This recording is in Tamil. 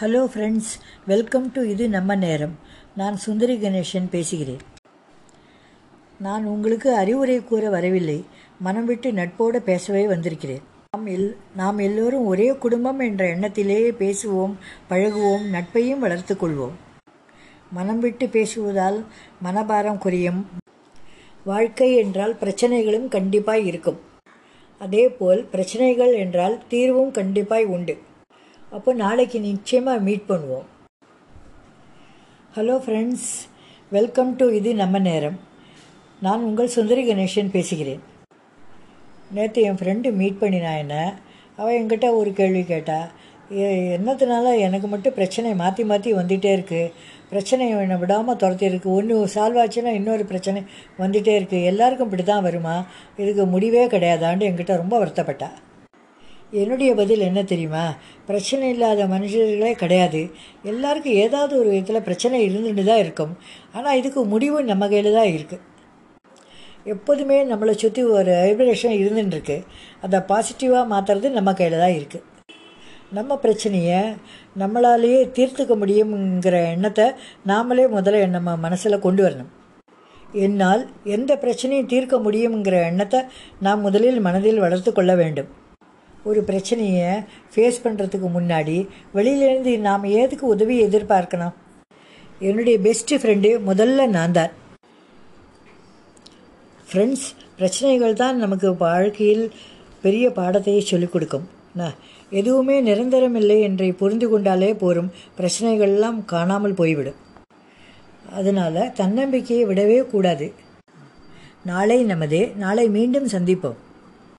ஹலோ ஃப்ரெண்ட்ஸ் வெல்கம் டு இது நம்ம நேரம். நான் சுந்தரி கணேசன் பேசுகிறேன். நான் உங்களுக்கு அறிவுரை கூற வரவில்லை. மனம் விட்டு நட்போடு பேசவே வந்திருக்கிறேன். நாம் எல் நாம் எல்லோரும் ஒரே குடும்பம் என்ற எண்ணத்திலேயே பேசுவோம் பழகுவோம் நட்பையும் வளர்த்து கொள்வோம். மனம் விட்டு பேசுவதால் மனபாரம் குறையும். வாழ்க்கை என்றால் பிரச்சனைகளும் கண்டிப்பாய் இருக்கும். அதேபோல் பிரச்சனைகள் என்றால் தீர்வும் கண்டிப்பாய் உண்டு. அப்போ நாளைக்கு நிச்சயமாக மீட் பண்ணுவோம். ஹலோ ஃப்ரெண்ட்ஸ் வெல்கம் டு இது நம்ம நேரம். நான் உங்கள் சுந்தரி கணேசன் பேசுகிறேன். நேற்று என் ஃப்ரெண்டு மீட் பண்ணினா என்ன? அவள் என்கிட்ட ஒரு கேள்வி கேட்டா என்னத்தினால எனக்கு மட்டும் பிரச்சனை மாற்றி மாற்றி வந்துகிட்டே இருக்குது பிரச்சனை என்னை விடாமல் துரத்தி இருக்கு. ஒன்று சால்வ் ஆச்சுன்னா இன்னொரு பிரச்சனை வந்துகிட்டே இருக்குது எல்லாருக்கும் இப்படி தான் வருமா? இதுக்கு முடிவே கிடையாதான்னு என்கிட்ட ரொம்ப வருத்தப்பட்டா. என்னுடைய பதில் என்ன தெரியுமா? பிரச்சனை இல்லாத மனுஷர்களே கிடையாது. எல்லாருக்கும் ஏதாவது ஒரு விதத்தில் பிரச்சனை இருந்துட்டு தான் இருக்கும். ஆனால் இதுக்கு முடிவு நம்ம கையில் தான் இருக்குது எப்போதுமே நம்மளை சுற்றி ஒரு வைப்ரேஷன் இருந்துட்டுருக்கு அதை பாசிட்டிவாக மாற்றுறது நம்ம கையில் தான் இருக்குது நம்ம பிரச்சனையை நம்மளாலேயே தீர்த்துக்க முடியுங்கிற எண்ணத்தை நாமளே முதல்ல நம்ம மனசில் கொண்டு வரணும். என்னால் எந்த பிரச்சனையும் தீர்க்க முடியுங்கிற எண்ணத்தை நாம் முதலில் மனதில் வளர்த்து கொள்ள வேண்டும். ஒரு பிரச்சனையை ஃபேஸ் பண்ணுறதுக்கு முன்னாடி வெளியிலேருந்து நாம் ஏதுக்கு உதவி எதிர்பார்க்கணும்? என்னுடைய பெஸ்ட் ஃப்ரெண்டு முதல்ல நான் தான். ஃப்ரெண்ட்ஸ் பிரச்சனைகள் தான் நமக்கு வாழ்க்கையில் பெரிய பாடத்தையே சொல்லிக் கொடுக்கும். என்ன, எதுவுமே நிரந்தரமில்லை என்று புரிந்து கொண்டாலே போரும். பிரச்சனைகள்லாம் காணாமல் போய்விடும். அதனால் தன்னம்பிக்கையை விடவே கூடாது. நாளை நமதே நாளை மீண்டும் சந்திப்போம்.